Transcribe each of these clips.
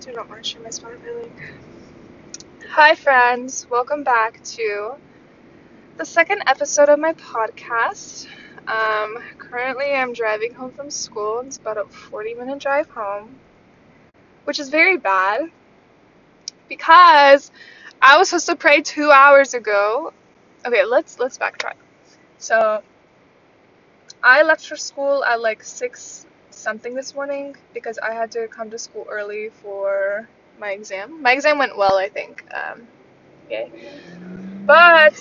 do not want to share my Spotify link. Hi, friends. Welcome back to the second episode of my podcast. Um, currently, I'm driving home from school. It's about a 40 minute drive home, which is very bad because I was supposed to pray two hours ago. Okay, let's let's backtrack. So, I left for school at like six something this morning because I had to come to school early for my exam. My exam went well, I think. Um, yay. But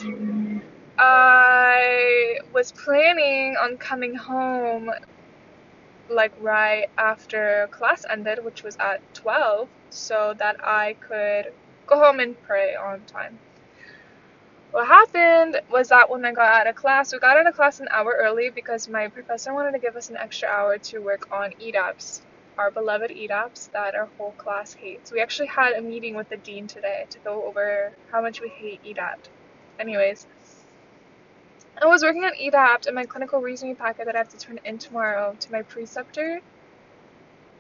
I was planning on coming home like right after class ended, which was at 12, so that I could go home and pray on time. What happened was that when I got out of class, we got out of class an hour early because my professor wanted to give us an extra hour to work on EDAPS, our beloved EDAPS that our whole class hates. We actually had a meeting with the dean today to go over how much we hate EDAPT. Anyways, I was working on EDAPT and my clinical reasoning packet that I have to turn in tomorrow to my preceptor.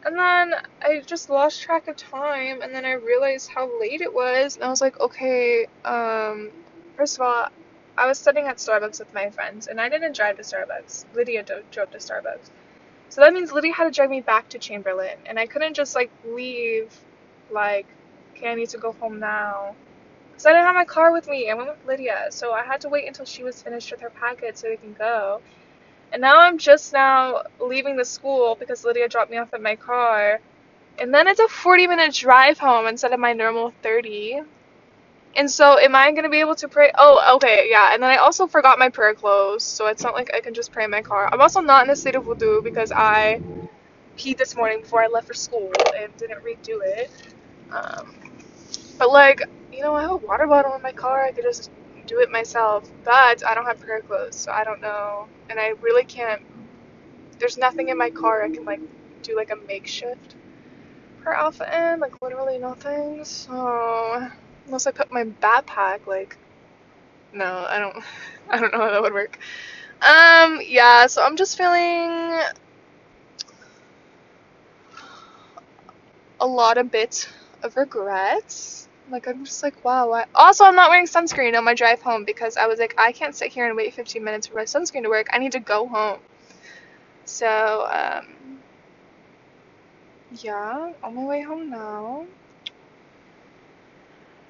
And then I just lost track of time and then I realized how late it was and I was like, okay, um, First of all, I was studying at Starbucks with my friends, and I didn't drive to Starbucks. Lydia do- drove to Starbucks. So that means Lydia had to drive me back to Chamberlain, and I couldn't just like leave, like, okay, I need to go home now. Because I didn't have my car with me. I went with Lydia, so I had to wait until she was finished with her packet so we can go. And now I'm just now leaving the school because Lydia dropped me off at my car. And then it's a 40 minute drive home instead of my normal 30. And so, am I gonna be able to pray? Oh, okay, yeah. And then I also forgot my prayer clothes, so it's not like I can just pray in my car. I'm also not in a state of wudu because I peed this morning before I left for school and didn't redo it. Um, but like, you know, I have a water bottle in my car. I could just do it myself. But I don't have prayer clothes, so I don't know. And I really can't. There's nothing in my car I can like do like a makeshift prayer outfit in. Like literally nothing. So. Unless I put my backpack, like, no, I don't, I don't know how that would work. Um, yeah, so I'm just feeling a lot of bits of regrets. Like, I'm just like, wow. I... Also, I'm not wearing sunscreen on my drive home because I was like, I can't sit here and wait 15 minutes for my sunscreen to work. I need to go home. So, um, yeah, on my way home now.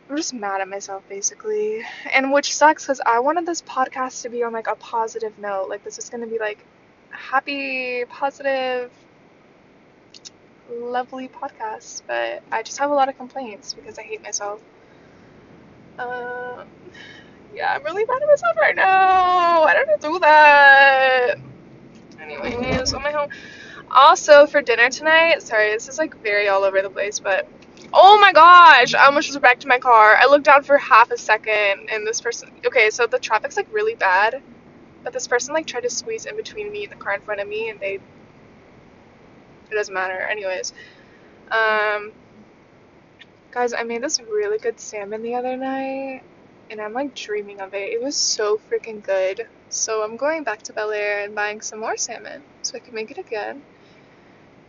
I'm just mad at myself basically. And which sucks because I wanted this podcast to be on like a positive note. Like this is gonna be like happy, positive, lovely podcast. But I just have a lot of complaints because I hate myself. Um, yeah, I'm really mad at myself right now. I don't do that. Anyways, on my home. Also for dinner tonight, sorry, this is like very all over the place, but Oh my gosh! I almost just wrecked my car. I looked down for half a second, and this person. Okay, so the traffic's like really bad, but this person like tried to squeeze in between me and the car in front of me, and they. It doesn't matter. Anyways, um, guys, I made this really good salmon the other night, and I'm like dreaming of it. It was so freaking good. So I'm going back to Bel Air and buying some more salmon so I can make it again.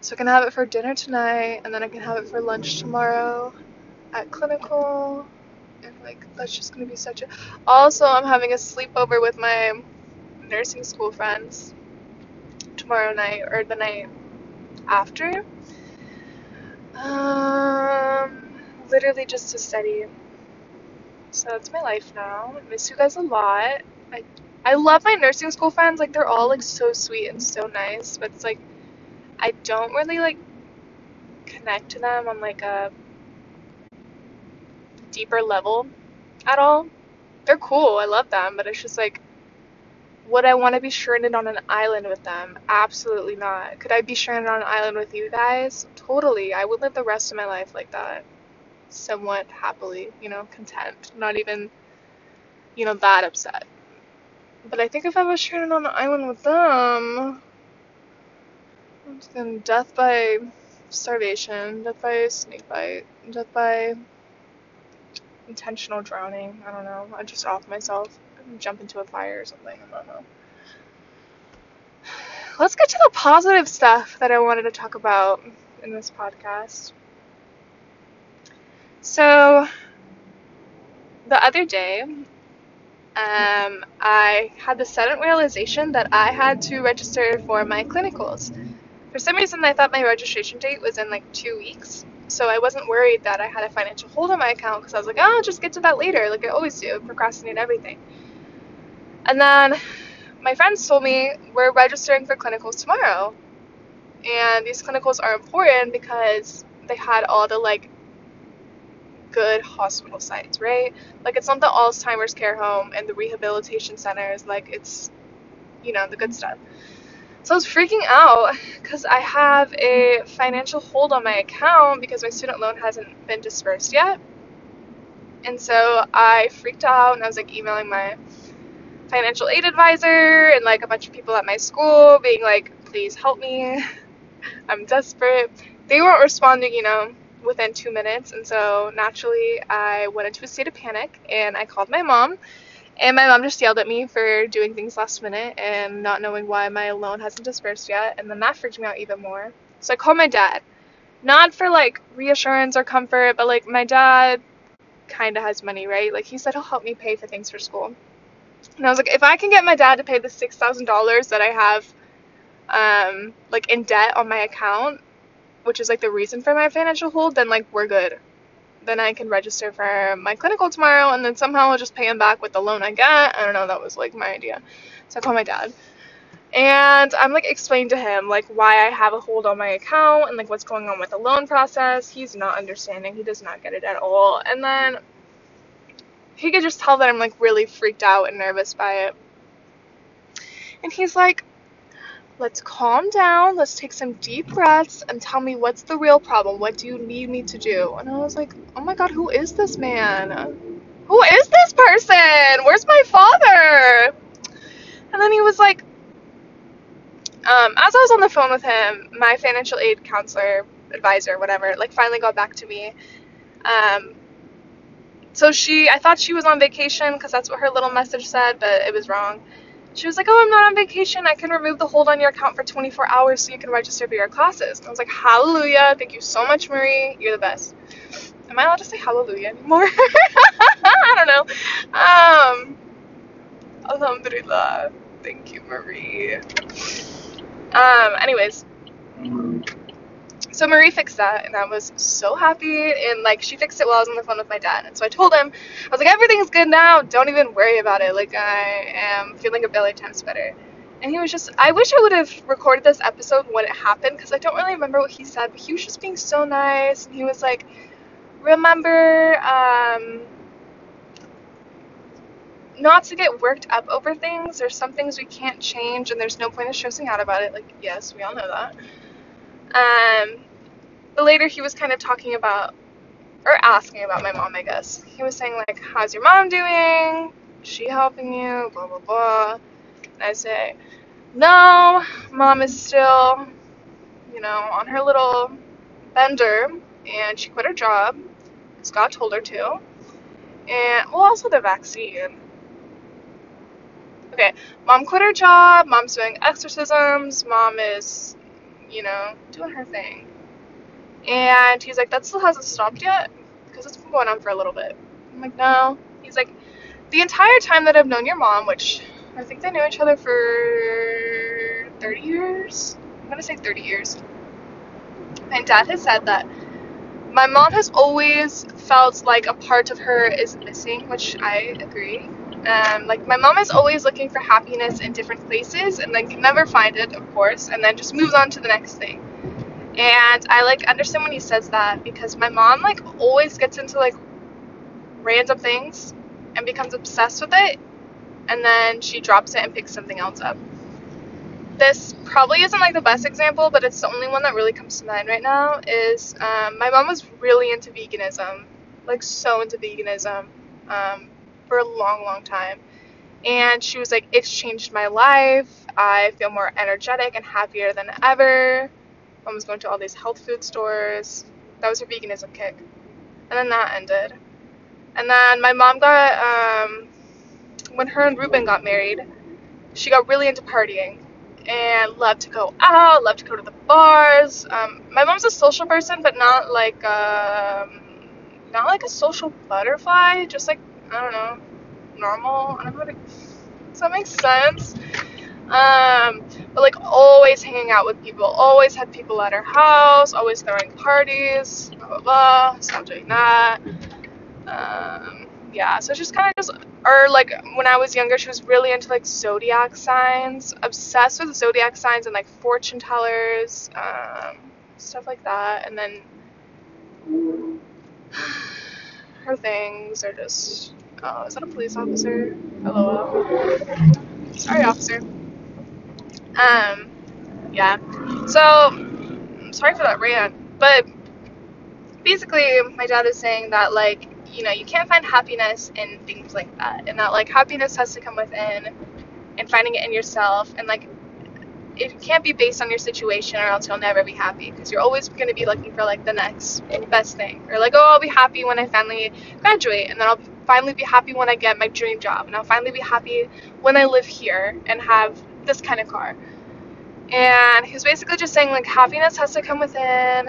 So I can have it for dinner tonight, and then I can have it for lunch tomorrow at clinical. And like, that's just gonna be such a. Also, I'm having a sleepover with my nursing school friends tomorrow night or the night after. Um, literally just to study. So that's my life now. I miss you guys a lot. I I love my nursing school friends. Like they're all like so sweet and so nice, but it's like I don't really like connect to them on like a deeper level at all. They're cool, I love them, but it's just like would I want to be stranded on an island with them? Absolutely not. Could I be stranded on an island with you guys? Totally. I would live the rest of my life like that. Somewhat happily, you know, content. Not even, you know, that upset. But I think if I was stranded on an island with them, then death by starvation, death by snake bite, death by intentional drowning. I don't know. I just off myself and jump into a fire or something. I don't know. Let's get to the positive stuff that I wanted to talk about in this podcast. So the other day, um, I had the sudden realization that I had to register for my clinicals. For some reason, I thought my registration date was in like two weeks, so I wasn't worried that I had a financial hold on my account because I was like, oh, I'll just get to that later, like I always do, procrastinate everything. And then my friends told me we're registering for clinicals tomorrow, and these clinicals are important because they had all the like good hospital sites, right? Like it's not the Alzheimer's care home and the rehabilitation centers, like it's you know, the good stuff. So I was freaking out because I have a financial hold on my account because my student loan hasn't been dispersed yet. And so I freaked out and I was like emailing my financial aid advisor and like a bunch of people at my school being like, please help me. I'm desperate. They weren't responding, you know, within two minutes. And so naturally, I went into a state of panic and I called my mom and my mom just yelled at me for doing things last minute and not knowing why my loan hasn't dispersed yet. And then that freaked me out even more. So I called my dad. Not for like reassurance or comfort, but like my dad kind of has money, right? Like he said he'll help me pay for things for school. And I was like, if I can get my dad to pay the $6,000 that I have um, like in debt on my account, which is like the reason for my financial hold, then like we're good then I can register for my clinical tomorrow and then somehow I'll just pay him back with the loan I get. I don't know, that was like my idea. So I called my dad. And I'm like explaining to him like why I have a hold on my account and like what's going on with the loan process. He's not understanding. He does not get it at all. And then he could just tell that I'm like really freaked out and nervous by it. And he's like, let's calm down, let's take some deep breaths, and tell me what's the real problem. What do you need me to do? And I was like, oh my god, who is this man? Who is this person? Where's my father? And then he was like, um, as I was on the phone with him, my financial aid counselor, advisor, whatever, like finally got back to me. Um, so she, I thought she was on vacation because that's what her little message said, but it was wrong. She was like, Oh, I'm not on vacation. I can remove the hold on your account for 24 hours so you can register for your classes. And I was like, Hallelujah. Thank you so much, Marie. You're the best. Am I allowed to say hallelujah anymore? I don't know. Um, Alhamdulillah. Thank you, Marie. Um, anyways, so Marie fixed that, and I was so happy. And like, she fixed it while I was on the phone with my dad. And so I told him, I was like, everything's good now. Don't even worry about it. Like, I am feeling a billion times better. And he was just, I wish I would have recorded this episode when it happened because I don't really remember what he said, but he was just being so nice. And he was like, remember, um, not to get worked up over things. There's some things we can't change, and there's no point in stressing out about it. Like, yes, we all know that. Um, but later he was kind of talking about, or asking about my mom, I guess. He was saying, like, how's your mom doing? Is she helping you? Blah, blah, blah. And I say, no, mom is still, you know, on her little bender, and she quit her job. Scott told her to. And, well, also the vaccine. Okay, mom quit her job, mom's doing exorcisms, mom is you know, doing her thing. And he's like, that still hasn't stopped yet? Because it's been going on for a little bit. I'm like, no. He's like, the entire time that I've known your mom, which I think they knew each other for 30 years. I'm going to say 30 years. My dad has said that my mom has always felt like a part of her is missing, which I agree. Um, like my mom is always looking for happiness in different places and then can never find it, of course, and then just moves on to the next thing. And I like understand when he says that because my mom like always gets into like random things and becomes obsessed with it and then she drops it and picks something else up. This probably isn't like the best example, but it's the only one that really comes to mind right now. Is um, my mom was really into veganism, like so into veganism. Um, for a long, long time. And she was like, It's changed my life. I feel more energetic and happier than ever. Mom was going to all these health food stores. That was her veganism kick. And then that ended. And then my mom got, um, when her and Ruben got married, she got really into partying and loved to go out, loved to go to the bars. Um, my mom's a social person, but not like, um, not like a social butterfly, just like I don't know, normal. I know. Does that make sense? Um, but like always hanging out with people, always had people at her house, always throwing parties, blah blah blah. Stop doing that. Um, yeah, so she's kind of just, or like when I was younger, she was really into like zodiac signs, obsessed with zodiac signs and like fortune tellers, um, stuff like that. And then her things are just, oh, is that a police officer? Hello. Sorry, officer. Um, yeah. So, sorry for that rant, but basically, my dad is saying that like you know you can't find happiness in things like that, and that like happiness has to come within, and finding it in yourself, and like it can't be based on your situation or else you'll never be happy because you're always going to be looking for like the next best thing or like oh i'll be happy when i finally graduate and then i'll finally be happy when i get my dream job and i'll finally be happy when i live here and have this kind of car. And he was basically just saying, like, happiness has to come within.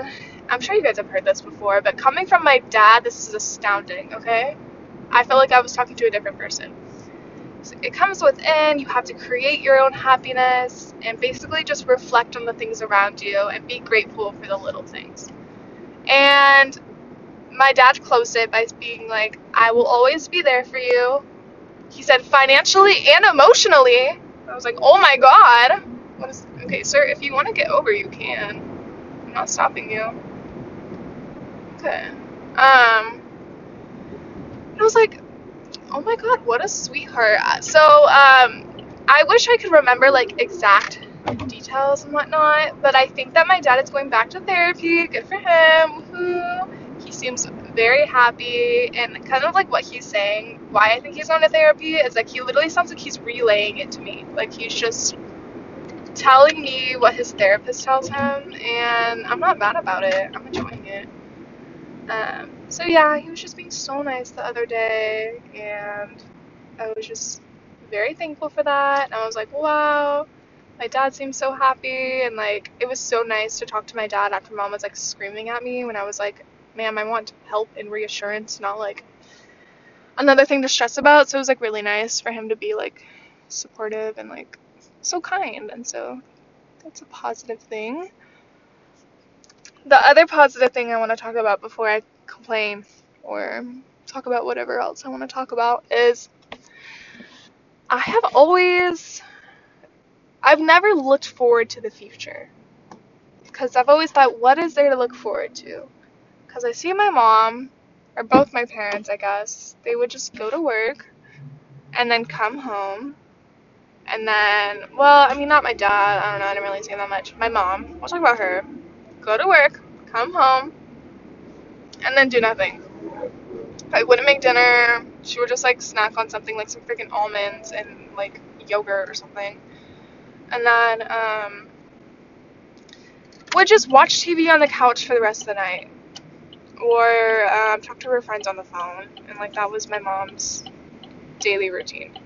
I'm sure you guys have heard this before, but coming from my dad, this is astounding, okay? I felt like I was talking to a different person. So it comes within, you have to create your own happiness and basically just reflect on the things around you and be grateful for the little things. And my dad closed it by being like, I will always be there for you. He said, financially and emotionally. I was like, oh my god. Okay, sir, if you want to get over, you can. I'm not stopping you. Okay. Um, I was like, oh my god, what a sweetheart. So, um, I wish I could remember like exact details and whatnot, but I think that my dad is going back to therapy. Good for him. Woo-hoo. He seems very happy, and kind of like what he's saying, why I think he's going to therapy is like he literally sounds like he's relaying it to me. Like he's just telling me what his therapist tells him, and I'm not mad about it. I'm enjoying it. Um, so yeah, he was just being so nice the other day, and I was just very thankful for that. And I was like, wow, my dad seems so happy, and like it was so nice to talk to my dad after mom was like screaming at me when I was like, ma'am, I want help and reassurance, not like another thing to stress about. So it was like really nice for him to be like supportive and like so kind, and so that's a positive thing. The other positive thing I want to talk about before I complain or talk about whatever else I want to talk about is I have always I've never looked forward to the future because I've always thought what is there to look forward to? Cuz I see my mom or both my parents, I guess, they would just go to work and then come home. And then, well, I mean, not my dad. I don't know. I didn't really see him that much. My mom. We'll talk about her. Go to work, come home, and then do nothing. I wouldn't make dinner. She would just like snack on something like some freaking almonds and like yogurt or something. And then, um, would just watch TV on the couch for the rest of the night or um, talk to her friends on the phone. And like that was my mom's daily routine.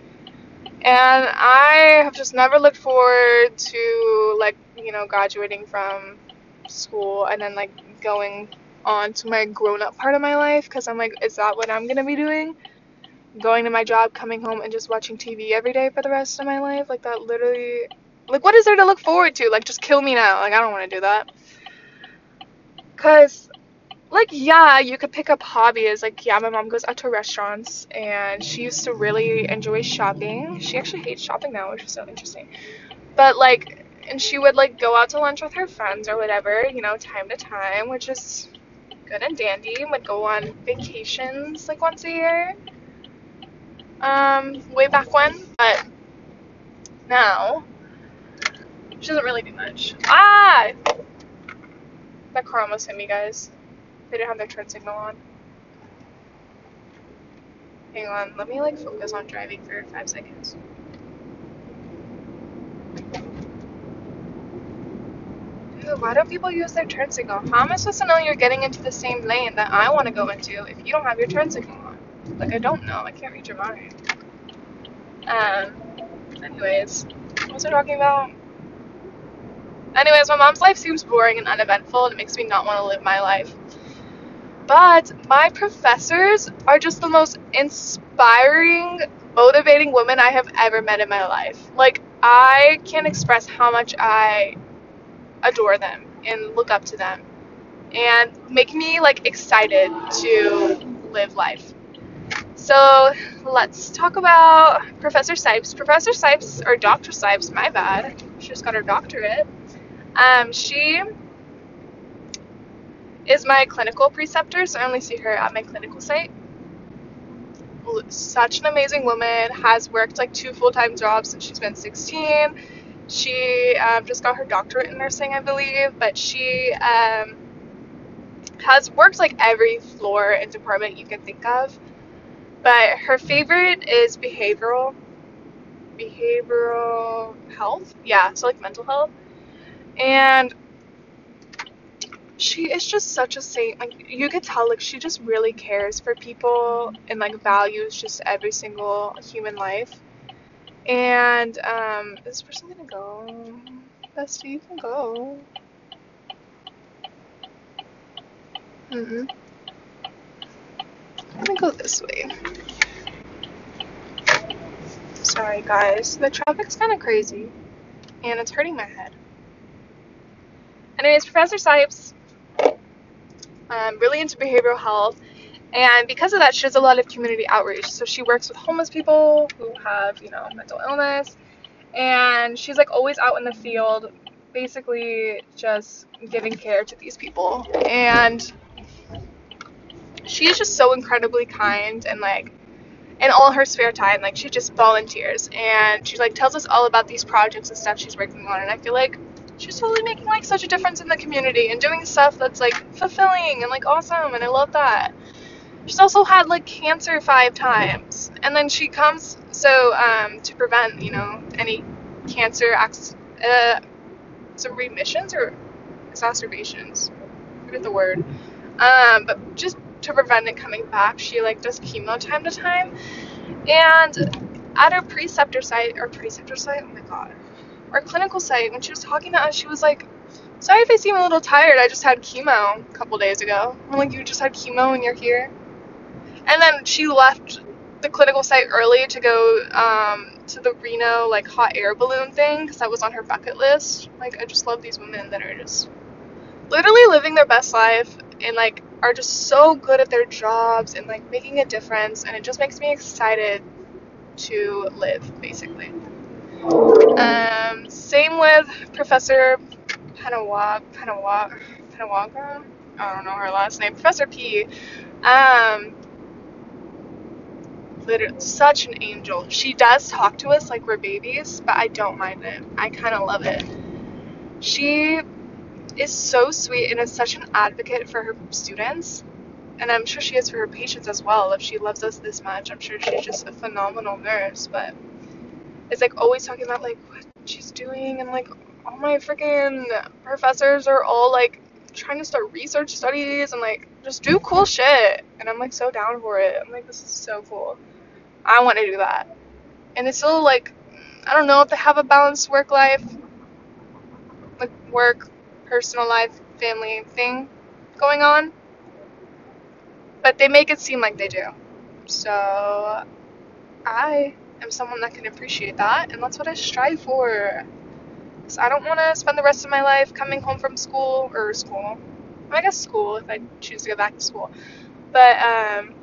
And I have just never looked forward to like, you know, graduating from school and then like going on to my grown up part of my life because I'm like, is that what I'm going to be doing? Going to my job, coming home, and just watching TV every day for the rest of my life? Like, that literally. Like, what is there to look forward to? Like, just kill me now. Like, I don't want to do that. Because like yeah you could pick up hobbies. Like yeah my mom goes out to restaurants and she used to really enjoy shopping. She actually hates shopping now which is so interesting. But like and she would like go out to lunch with her friends or whatever you know time to time which is good and dandy. Would go on vacations like once a year. Um way back when but now she doesn't really do much. Ah! That car almost hit me guys they didn't have their turn signal on. Hang on, let me like focus on driving for five seconds. Why don't people use their turn signal? How am I supposed to know you're getting into the same lane that I want to go into if you don't have your turn signal on? Like, I don't know. I can't read your mind. Um, anyways, what was I talking about? Anyways, my mom's life seems boring and uneventful, and it makes me not want to live my life. But my professors are just the most inspiring, motivating women I have ever met in my life. Like, I can't express how much I adore them and look up to them and make me like excited to live life. So let's talk about Professor Sipes. Professor Sipes, or Dr. Sipes, my bad. She just got her doctorate. Um, she is my clinical preceptor, so I only see her at my clinical site. Such an amazing woman, has worked like two full time jobs since she's been 16. She um, just got her doctorate in nursing, I believe, but she um, has worked like every floor and department you can think of. But her favorite is behavioral behavioral health. Yeah, so like mental health. And she is just such a saint. Like you could tell like she just really cares for people and like values just every single human life. And um is this person gonna go? Bestie, you can go. Mm-mm. I'm gonna go this way. Sorry guys, the traffic's kinda crazy. And it's hurting my head. Anyways, Professor Sipes, um, really into behavioral health, and because of that, she does a lot of community outreach. So she works with homeless people who have, you know, mental illness, and she's like always out in the field, basically just giving care to these people. And she's just so incredibly kind and like in all her spare time like she just volunteers and she like tells us all about these projects and stuff she's working on and i feel like she's totally making like such a difference in the community and doing stuff that's like fulfilling and like awesome and i love that she's also had like cancer five times and then she comes so um, to prevent you know any cancer uh, some remissions or exacerbations I forget the word um, but just to prevent it coming back, she like does chemo time to time. And at her preceptor site, or preceptor site, oh my god, our clinical site, when she was talking to us, she was like, Sorry if I seem a little tired. I just had chemo a couple days ago. I'm like, You just had chemo and you're here? And then she left the clinical site early to go um, to the Reno like hot air balloon thing because that was on her bucket list. Like, I just love these women that are just literally living their best life and like are just so good at their jobs and like making a difference and it just makes me excited to live basically um, same with professor Panawa, Panawa, Panawaga I don't know her last name Professor P um, literally such an angel she does talk to us like we're babies but I don't mind it I kind of love it she is so sweet and is such an advocate for her students. And I'm sure she is for her patients as well. If she loves us this much, I'm sure she's just a phenomenal nurse. But it's like always talking about like what she's doing and like all my freaking professors are all like trying to start research studies and like just do cool shit. And I'm like so down for it. I'm like, this is so cool. I want to do that. And it's still like, I don't know if they have a balanced work life, like work personal life, family thing going on. But they make it seem like they do. So I am someone that can appreciate that, and that's what I strive for. So I don't want to spend the rest of my life coming home from school or school. I guess school if I choose to go back to school. But um,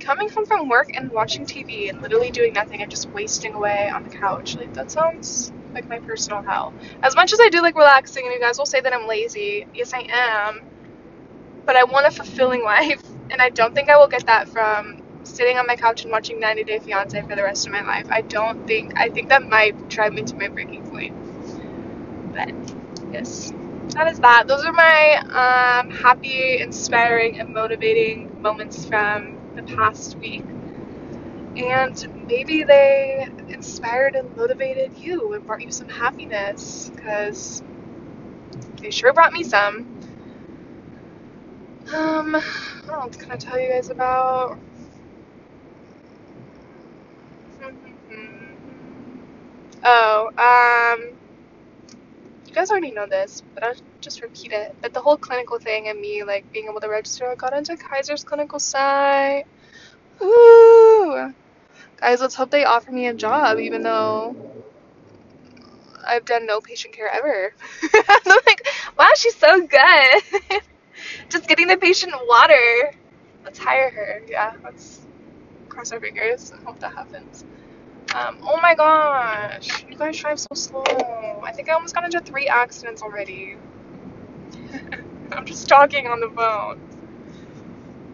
coming home from work and watching TV and literally doing nothing and just wasting away on the couch. Like that sounds like my personal hell. As much as I do like relaxing, and you guys will say that I'm lazy, yes, I am. But I want a fulfilling life, and I don't think I will get that from sitting on my couch and watching 90 Day Fiance for the rest of my life. I don't think, I think that might drive me to my breaking point. But, yes, that is that. Those are my um, happy, inspiring, and motivating moments from the past week. And maybe they inspired and motivated you and brought you some happiness because they sure brought me some. Um, what else can I tell you guys about? Oh, um, you guys already know this, but I'll just repeat it. But the whole clinical thing and me like being able to register, I got into Kaiser's clinical site. Ooh, Guys, let's hope they offer me a job, even though I've done no patient care ever. I'm like, wow, she's so good. just getting the patient water. Let's hire her. Yeah, let's cross our fingers and hope that happens. Um, oh my gosh, you guys drive so slow. I think I almost got into three accidents already. I'm just talking on the phone.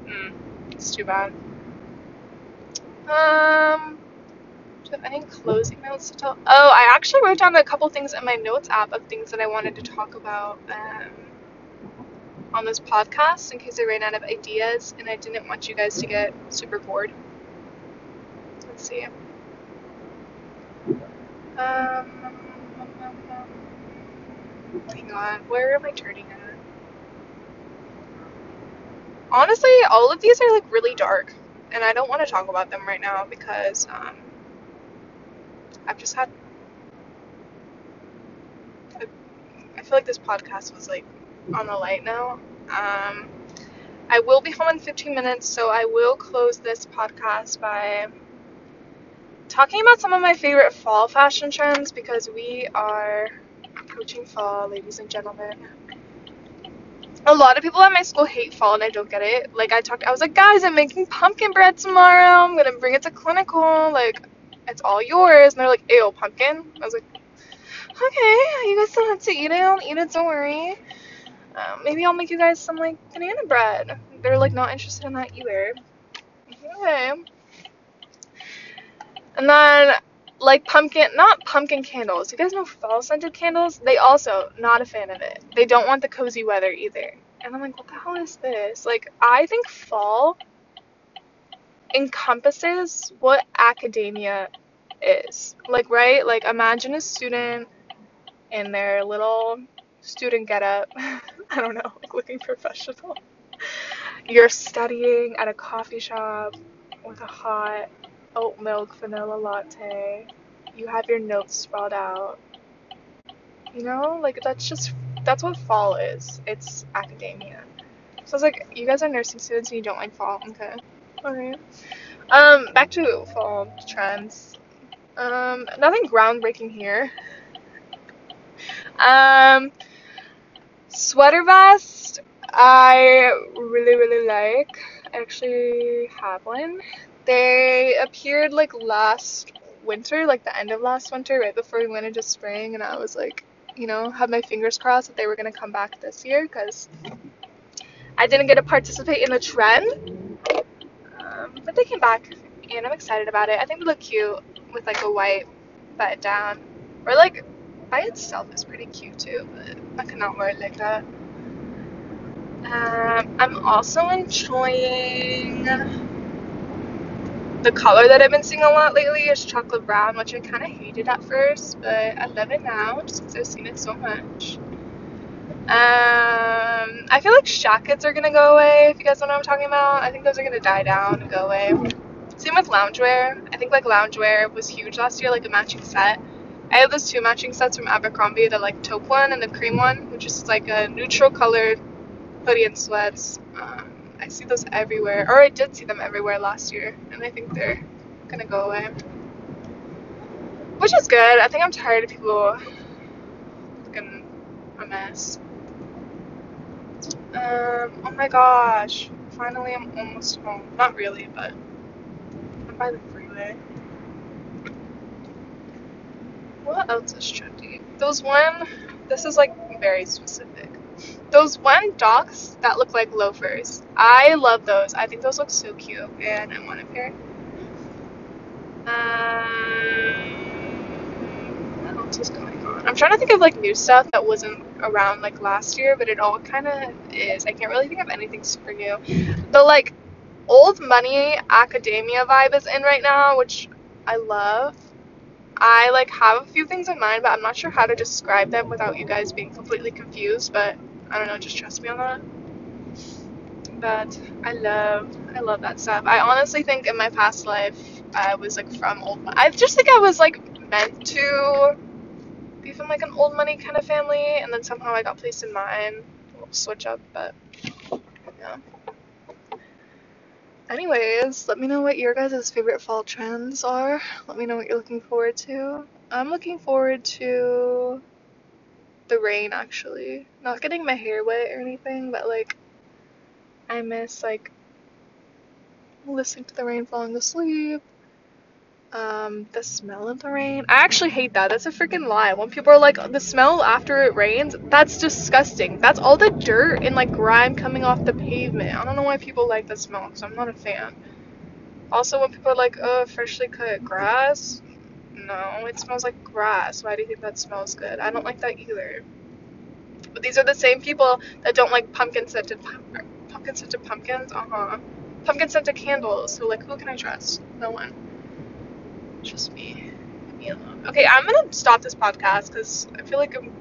Hmm, it's too bad. Um, do you have any closing notes to tell? Oh, I actually wrote down a couple things in my notes app of things that I wanted to talk about um, on this podcast in case I ran out of ideas and I didn't want you guys to get super bored. Let's see. Um, hang on, where am I turning at? Honestly, all of these are like really dark, and I don't want to talk about them right now because um, I've just had. I, I feel like this podcast was like on the light now. Um, I will be home in 15 minutes, so I will close this podcast by talking about some of my favorite fall fashion trends because we are approaching fall, ladies and gentlemen. A lot of people at my school hate fall and I don't get it. Like I talked I was like, guys, I'm making pumpkin bread tomorrow. I'm gonna bring it to clinical, like it's all yours and they're like, ew, pumpkin? I was like, Okay, you guys still have to eat it, I'll eat it, don't worry. Um, maybe I'll make you guys some like banana bread. They're like not interested in that either. Okay. And then like pumpkin, not pumpkin candles. You guys know fall scented candles? They also not a fan of it. They don't want the cozy weather either. And I'm like, what the hell is this? Like, I think fall encompasses what academia is. Like, right? Like, imagine a student in their little student getup. I don't know, like looking professional. You're studying at a coffee shop with a hot oat milk vanilla latte. You have your notes sprawled out. You know, like that's just that's what fall is. It's academia. So I was like, you guys are nursing students and you don't like fall, okay? Okay. Um, back to fall trends. Um, nothing groundbreaking here. Um, sweater vest. I really really like. I actually have one. They appeared like last winter, like the end of last winter, right before we went into spring, and I was like, you know, had my fingers crossed that they were gonna come back this year because I didn't get to participate in the trend, um, but they came back, and I'm excited about it. I think they look cute with like a white button down, or like by itself is pretty cute too, but I cannot wear it like that. Um, I'm also enjoying the color that I've been seeing a lot lately is chocolate brown, which I kind of hated at first, but I love it now just because I've seen it so much. Um, I feel like shackets are gonna go away. If you guys know what I'm talking about, I think those are gonna die down and go away. Same with loungewear. I think like loungewear was huge last year, like a matching set. I have those two matching sets from Abercrombie, the like taupe one and the cream one, which is like a neutral colored hoodie and sweats. I see those everywhere, or I did see them everywhere last year, and I think they're gonna go away. Which is good. I think I'm tired of people looking a mess. Um, oh my gosh. Finally, I'm almost home. Not really, but I'm by the freeway. What else is trendy? Those one, this is like very specific. Those one docs that look like loafers. I love those. I think those look so cute, and I want a pair. Um, what else is going on? I'm trying to think of like new stuff that wasn't around like last year, but it all kind of is. I can't really think of anything super new. The like old money academia vibe is in right now, which I love. I like have a few things in mind, but I'm not sure how to describe them without you guys being completely confused. But I don't know, just trust me on that. But I love, I love that stuff. I honestly think in my past life I was like from old. I just think I was like meant to be from like an old money kind of family, and then somehow I got placed in mine. We'll switch up, but yeah. Anyways, let me know what your guys' favorite fall trends are. Let me know what you're looking forward to. I'm looking forward to the rain actually. Not getting my hair wet or anything, but like I miss like listening to the rain falling asleep. Um, the smell of the rain. I actually hate that. That's a freaking lie. When people are like, the smell after it rains, that's disgusting. That's all the dirt and like grime coming off the pavement. I don't know why people like the smell, because I'm not a fan. Also, when people are like, oh, freshly cut grass, no, it smells like grass. Why do you think that smells good? I don't like that either. But these are the same people that don't like pumpkin scented pumpkin scented pumpkins. Uh huh. Pumpkin scented candles. So like, who can I trust? No one. Just me. Me alone. Okay, I'm gonna stop this podcast because I feel like I'm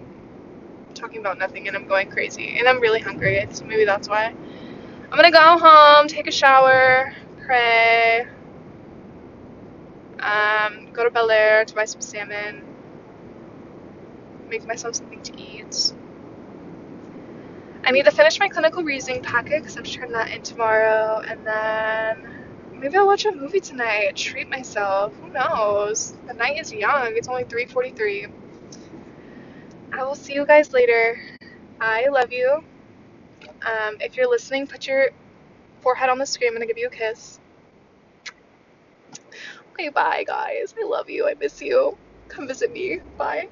talking about nothing and I'm going crazy and I'm really hungry. So maybe that's why. I'm gonna go home, take a shower, pray, um, go to Bel Air to buy some salmon, make myself something to eat. I need to finish my clinical reasoning packet because I have to turn that in tomorrow, and then maybe I'll watch a movie tonight. Treat myself. Who knows? The night is young. It's only 3:43. I will see you guys later. I love you. Um, if you're listening, put your forehead on the screen. I'm gonna give you a kiss. Okay, bye, guys. I love you. I miss you. Come visit me. Bye.